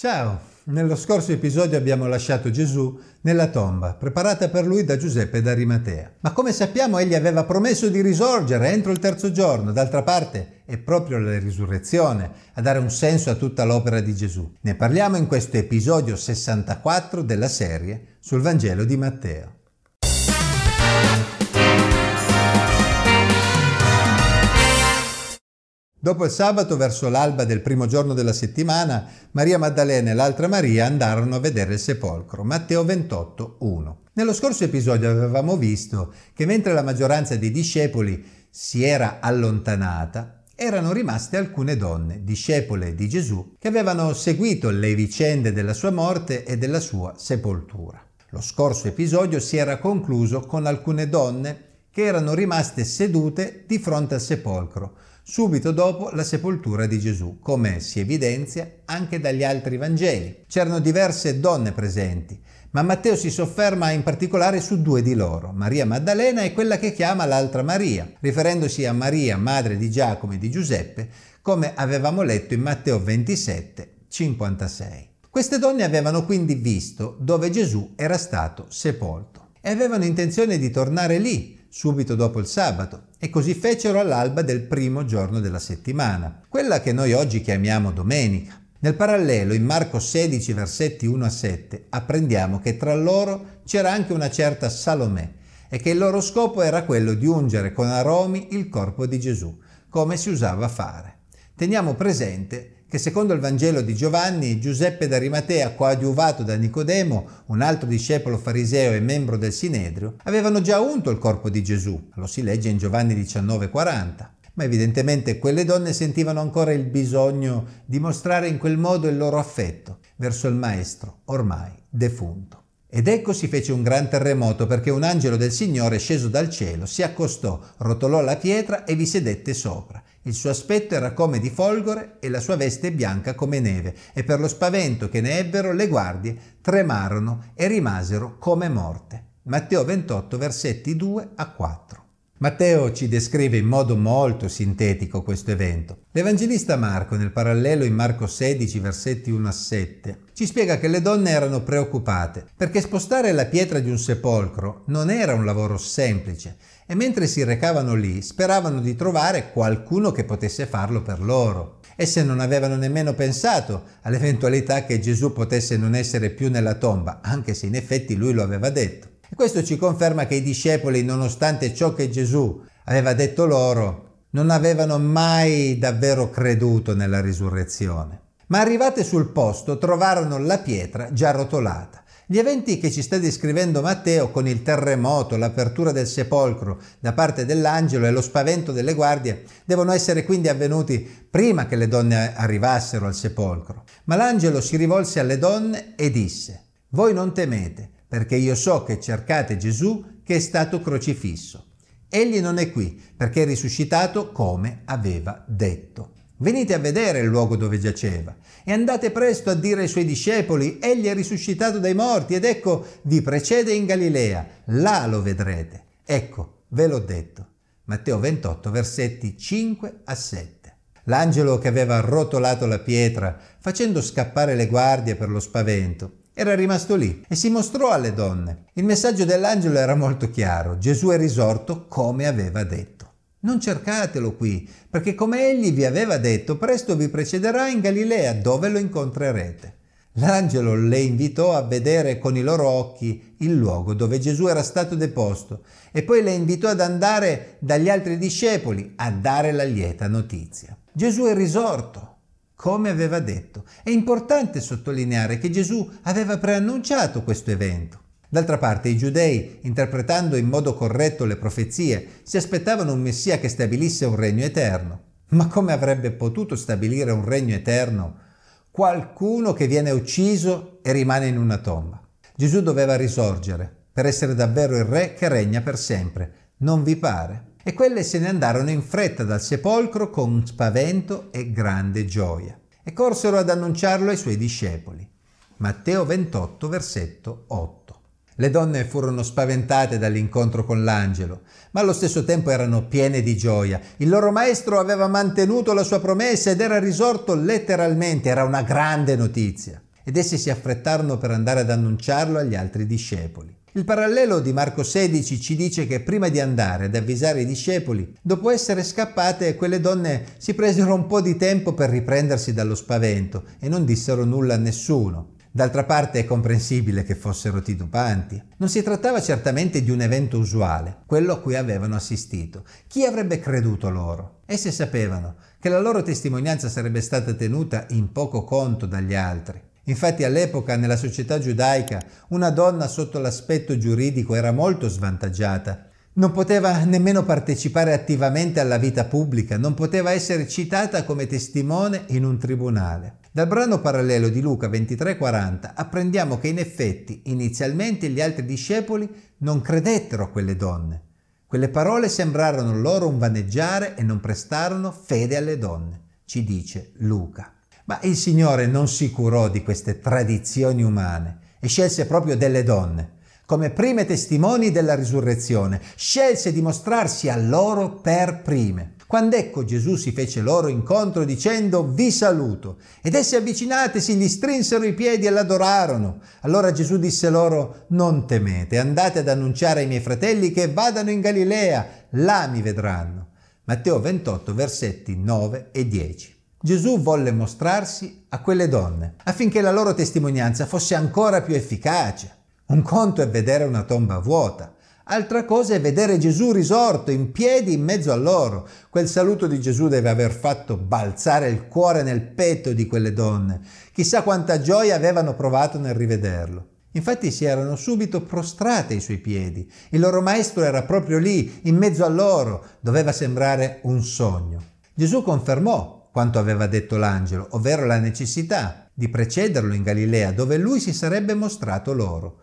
Ciao, nello scorso episodio abbiamo lasciato Gesù nella tomba preparata per lui da Giuseppe d'Arimatea. Ma come sappiamo egli aveva promesso di risorgere entro il terzo giorno, d'altra parte è proprio la risurrezione a dare un senso a tutta l'opera di Gesù. Ne parliamo in questo episodio 64 della serie sul Vangelo di Matteo. Dopo il sabato, verso l'alba del primo giorno della settimana, Maria Maddalena e l'altra Maria andarono a vedere il sepolcro. Matteo 28, 1. Nello scorso episodio avevamo visto che mentre la maggioranza dei discepoli si era allontanata, erano rimaste alcune donne, discepole di Gesù, che avevano seguito le vicende della sua morte e della sua sepoltura. Lo scorso episodio si era concluso con alcune donne che erano rimaste sedute di fronte al sepolcro, subito dopo la sepoltura di Gesù, come si evidenzia anche dagli altri Vangeli. C'erano diverse donne presenti, ma Matteo si sofferma in particolare su due di loro, Maria Maddalena e quella che chiama l'altra Maria, riferendosi a Maria, madre di Giacomo e di Giuseppe, come avevamo letto in Matteo 27, 56. Queste donne avevano quindi visto dove Gesù era stato sepolto e avevano intenzione di tornare lì subito dopo il sabato, e così fecero all'alba del primo giorno della settimana, quella che noi oggi chiamiamo domenica. Nel parallelo, in Marco 16, versetti 1 a 7, apprendiamo che tra loro c'era anche una certa Salomè e che il loro scopo era quello di ungere con aromi il corpo di Gesù, come si usava fare. Teniamo presente che secondo il Vangelo di Giovanni, Giuseppe d'Arimatea, coadiuvato da Nicodemo, un altro discepolo fariseo e membro del Sinedrio, avevano già unto il corpo di Gesù. Lo si legge in Giovanni 19,40. Ma evidentemente quelle donne sentivano ancora il bisogno di mostrare in quel modo il loro affetto verso il Maestro, ormai defunto. Ed ecco si fece un gran terremoto perché un angelo del Signore sceso dal cielo si accostò, rotolò la pietra e vi sedette sopra. Il suo aspetto era come di folgore e la sua veste bianca come neve, e per lo spavento che ne ebbero le guardie tremarono e rimasero come morte. Matteo 28 versetti 2 a 4. Matteo ci descrive in modo molto sintetico questo evento. L'Evangelista Marco, nel parallelo in Marco 16, versetti 1 a 7, ci spiega che le donne erano preoccupate perché spostare la pietra di un sepolcro non era un lavoro semplice e mentre si recavano lì speravano di trovare qualcuno che potesse farlo per loro. Esse non avevano nemmeno pensato all'eventualità che Gesù potesse non essere più nella tomba, anche se in effetti lui lo aveva detto. E questo ci conferma che i discepoli, nonostante ciò che Gesù aveva detto loro, non avevano mai davvero creduto nella risurrezione. Ma arrivate sul posto trovarono la pietra già rotolata. Gli eventi che ci sta descrivendo Matteo con il terremoto, l'apertura del sepolcro da parte dell'angelo e lo spavento delle guardie devono essere quindi avvenuti prima che le donne arrivassero al sepolcro. Ma l'angelo si rivolse alle donne e disse, Voi non temete, perché io so che cercate Gesù che è stato crocifisso. Egli non è qui, perché è risuscitato come aveva detto. Venite a vedere il luogo dove giaceva e andate presto a dire ai suoi discepoli, egli è risuscitato dai morti ed ecco vi precede in Galilea, là lo vedrete. Ecco, ve l'ho detto. Matteo 28, versetti 5 a 7. L'angelo che aveva arrotolato la pietra, facendo scappare le guardie per lo spavento, era rimasto lì e si mostrò alle donne. Il messaggio dell'angelo era molto chiaro. Gesù è risorto come aveva detto. Non cercatelo qui, perché come egli vi aveva detto, presto vi precederà in Galilea, dove lo incontrerete. L'angelo le invitò a vedere con i loro occhi il luogo dove Gesù era stato deposto e poi le invitò ad andare dagli altri discepoli a dare la lieta notizia. Gesù è risorto come aveva detto. È importante sottolineare che Gesù aveva preannunciato questo evento. D'altra parte i giudei, interpretando in modo corretto le profezie, si aspettavano un Messia che stabilisse un regno eterno. Ma come avrebbe potuto stabilire un regno eterno qualcuno che viene ucciso e rimane in una tomba? Gesù doveva risorgere per essere davvero il re che regna per sempre. Non vi pare? e quelle se ne andarono in fretta dal sepolcro con spavento e grande gioia e corsero ad annunciarlo ai suoi discepoli. Matteo 28, versetto 8. Le donne furono spaventate dall'incontro con l'angelo, ma allo stesso tempo erano piene di gioia. Il loro maestro aveva mantenuto la sua promessa ed era risorto letteralmente, era una grande notizia. ed essi si affrettarono per andare ad annunciarlo agli altri discepoli. Il parallelo di Marco 16 ci dice che prima di andare ad avvisare i discepoli, dopo essere scappate, quelle donne si presero un po' di tempo per riprendersi dallo spavento e non dissero nulla a nessuno. D'altra parte è comprensibile che fossero titubanti. Non si trattava certamente di un evento usuale, quello a cui avevano assistito. Chi avrebbe creduto loro? Esse sapevano che la loro testimonianza sarebbe stata tenuta in poco conto dagli altri. Infatti all'epoca nella società giudaica una donna sotto l'aspetto giuridico era molto svantaggiata. Non poteva nemmeno partecipare attivamente alla vita pubblica, non poteva essere citata come testimone in un tribunale. Dal brano parallelo di Luca 23:40 apprendiamo che in effetti inizialmente gli altri discepoli non credettero a quelle donne. Quelle parole sembrarono loro un vaneggiare e non prestarono fede alle donne, ci dice Luca. Ma il Signore non si curò di queste tradizioni umane e scelse proprio delle donne come prime testimoni della risurrezione, scelse di mostrarsi a loro per prime. Quando ecco Gesù si fece loro incontro dicendo vi saluto, ed essi avvicinatesi gli strinsero i piedi e l'adorarono. Allora Gesù disse loro non temete, andate ad annunciare ai miei fratelli che vadano in Galilea, là mi vedranno. Matteo 28 versetti 9 e 10. Gesù volle mostrarsi a quelle donne affinché la loro testimonianza fosse ancora più efficace. Un conto è vedere una tomba vuota, Altra cosa è vedere Gesù risorto in piedi in mezzo a loro. Quel saluto di Gesù deve aver fatto balzare il cuore nel petto di quelle donne. Chissà quanta gioia avevano provato nel rivederlo. Infatti si erano subito prostrate ai suoi piedi. Il loro maestro era proprio lì, in mezzo a loro. Doveva sembrare un sogno. Gesù confermò quanto aveva detto l'angelo, ovvero la necessità di precederlo in Galilea, dove lui si sarebbe mostrato loro.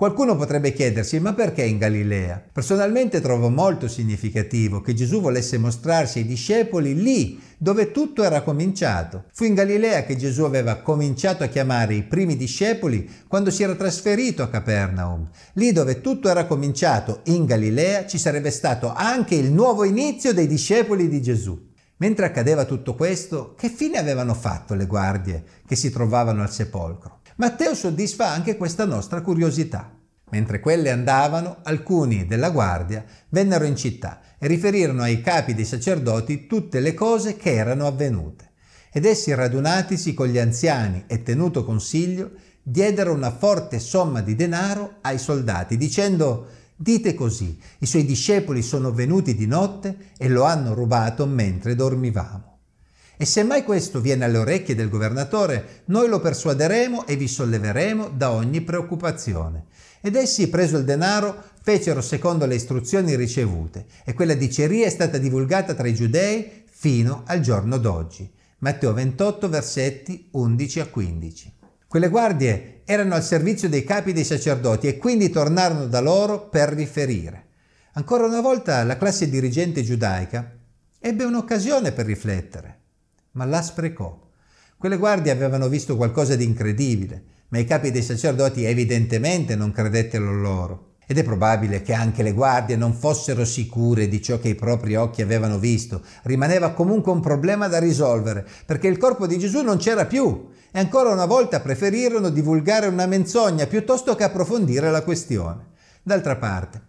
Qualcuno potrebbe chiedersi ma perché in Galilea? Personalmente trovo molto significativo che Gesù volesse mostrarsi ai discepoli lì dove tutto era cominciato. Fu in Galilea che Gesù aveva cominciato a chiamare i primi discepoli quando si era trasferito a Capernaum. Lì dove tutto era cominciato, in Galilea, ci sarebbe stato anche il nuovo inizio dei discepoli di Gesù. Mentre accadeva tutto questo, che fine avevano fatto le guardie che si trovavano al sepolcro? Matteo soddisfa anche questa nostra curiosità. Mentre quelle andavano, alcuni della guardia vennero in città e riferirono ai capi dei sacerdoti tutte le cose che erano avvenute. Ed essi radunatisi con gli anziani e tenuto consiglio, diedero una forte somma di denaro ai soldati, dicendo Dite così, i suoi discepoli sono venuti di notte e lo hanno rubato mentre dormivamo. E se mai questo viene alle orecchie del governatore, noi lo persuaderemo e vi solleveremo da ogni preoccupazione. Ed essi, preso il denaro, fecero secondo le istruzioni ricevute, e quella diceria è stata divulgata tra i giudei fino al giorno d'oggi. Matteo 28, versetti 11 a 15. Quelle guardie erano al servizio dei capi dei sacerdoti e quindi tornarono da loro per riferire. Ancora una volta la classe dirigente giudaica ebbe un'occasione per riflettere ma la sprecò. Quelle guardie avevano visto qualcosa di incredibile, ma i capi dei sacerdoti evidentemente non credettero loro. Ed è probabile che anche le guardie non fossero sicure di ciò che i propri occhi avevano visto. Rimaneva comunque un problema da risolvere, perché il corpo di Gesù non c'era più. E ancora una volta preferirono divulgare una menzogna piuttosto che approfondire la questione. D'altra parte,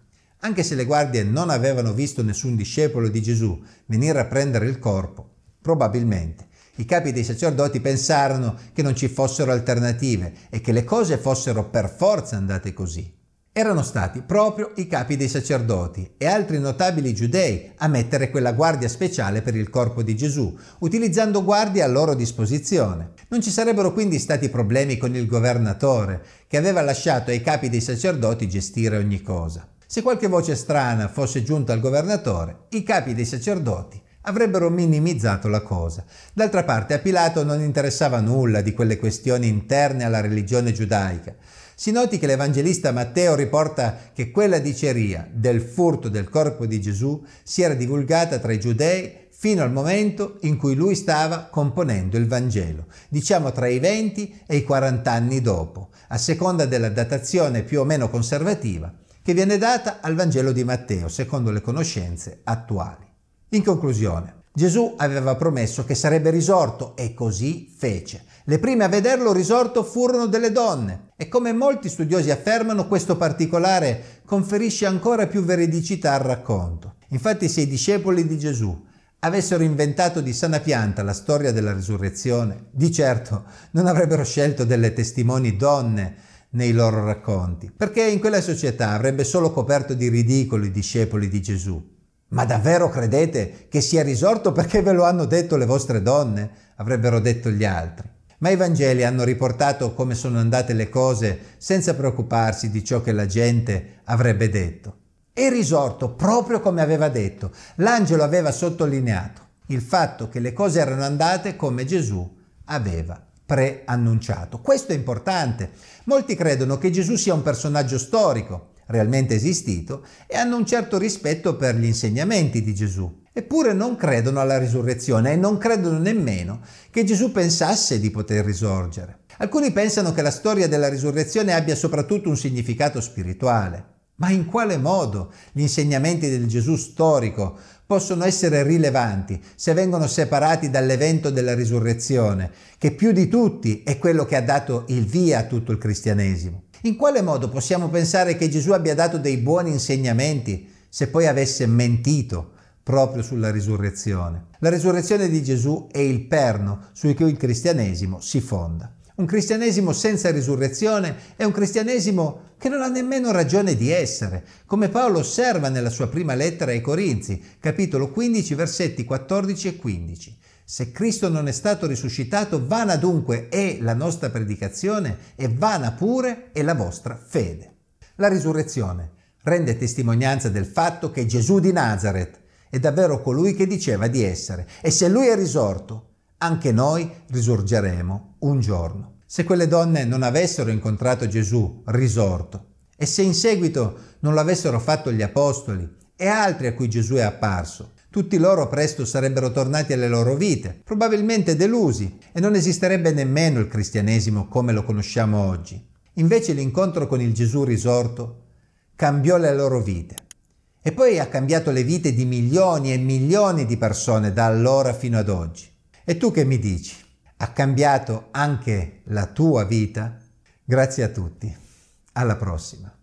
anche se le guardie non avevano visto nessun discepolo di Gesù venire a prendere il corpo, Probabilmente. I capi dei sacerdoti pensarono che non ci fossero alternative e che le cose fossero per forza andate così. Erano stati proprio i capi dei sacerdoti e altri notabili giudei a mettere quella guardia speciale per il corpo di Gesù, utilizzando guardie a loro disposizione. Non ci sarebbero quindi stati problemi con il governatore, che aveva lasciato ai capi dei sacerdoti gestire ogni cosa. Se qualche voce strana fosse giunta al governatore, i capi dei sacerdoti avrebbero minimizzato la cosa. D'altra parte a Pilato non interessava nulla di quelle questioni interne alla religione giudaica. Si noti che l'Evangelista Matteo riporta che quella diceria del furto del corpo di Gesù si era divulgata tra i giudei fino al momento in cui lui stava componendo il Vangelo, diciamo tra i 20 e i 40 anni dopo, a seconda della datazione più o meno conservativa che viene data al Vangelo di Matteo, secondo le conoscenze attuali. In conclusione, Gesù aveva promesso che sarebbe risorto e così fece. Le prime a vederlo risorto furono delle donne e come molti studiosi affermano questo particolare conferisce ancora più veridicità al racconto. Infatti se i discepoli di Gesù avessero inventato di sana pianta la storia della risurrezione, di certo non avrebbero scelto delle testimoni donne nei loro racconti, perché in quella società avrebbe solo coperto di ridicolo i discepoli di Gesù. Ma davvero credete che sia risorto perché ve lo hanno detto le vostre donne? avrebbero detto gli altri. Ma i Vangeli hanno riportato come sono andate le cose senza preoccuparsi di ciò che la gente avrebbe detto. È risorto proprio come aveva detto. L'angelo aveva sottolineato il fatto che le cose erano andate come Gesù aveva preannunciato. Questo è importante. Molti credono che Gesù sia un personaggio storico, realmente esistito e hanno un certo rispetto per gli insegnamenti di Gesù. Eppure non credono alla risurrezione e non credono nemmeno che Gesù pensasse di poter risorgere. Alcuni pensano che la storia della risurrezione abbia soprattutto un significato spirituale. Ma in quale modo gli insegnamenti del Gesù storico possono essere rilevanti se vengono separati dall'evento della risurrezione, che più di tutti è quello che ha dato il via a tutto il cristianesimo? In quale modo possiamo pensare che Gesù abbia dato dei buoni insegnamenti se poi avesse mentito proprio sulla risurrezione? La risurrezione di Gesù è il perno su cui il cristianesimo si fonda. Un cristianesimo senza risurrezione è un cristianesimo che non ha nemmeno ragione di essere, come Paolo osserva nella sua prima lettera ai Corinzi, capitolo 15, versetti 14 e 15. Se Cristo non è stato risuscitato, vana dunque è la nostra predicazione e vana pure è la vostra fede. La risurrezione rende testimonianza del fatto che Gesù di Nazareth è davvero colui che diceva di essere e se lui è risorto, anche noi risorgeremo un giorno. Se quelle donne non avessero incontrato Gesù risorto e se in seguito non lo avessero fatto gli apostoli e altri a cui Gesù è apparso, tutti loro presto sarebbero tornati alle loro vite, probabilmente delusi, e non esisterebbe nemmeno il cristianesimo come lo conosciamo oggi. Invece l'incontro con il Gesù risorto cambiò le loro vite. E poi ha cambiato le vite di milioni e milioni di persone da allora fino ad oggi. E tu che mi dici? Ha cambiato anche la tua vita? Grazie a tutti. Alla prossima.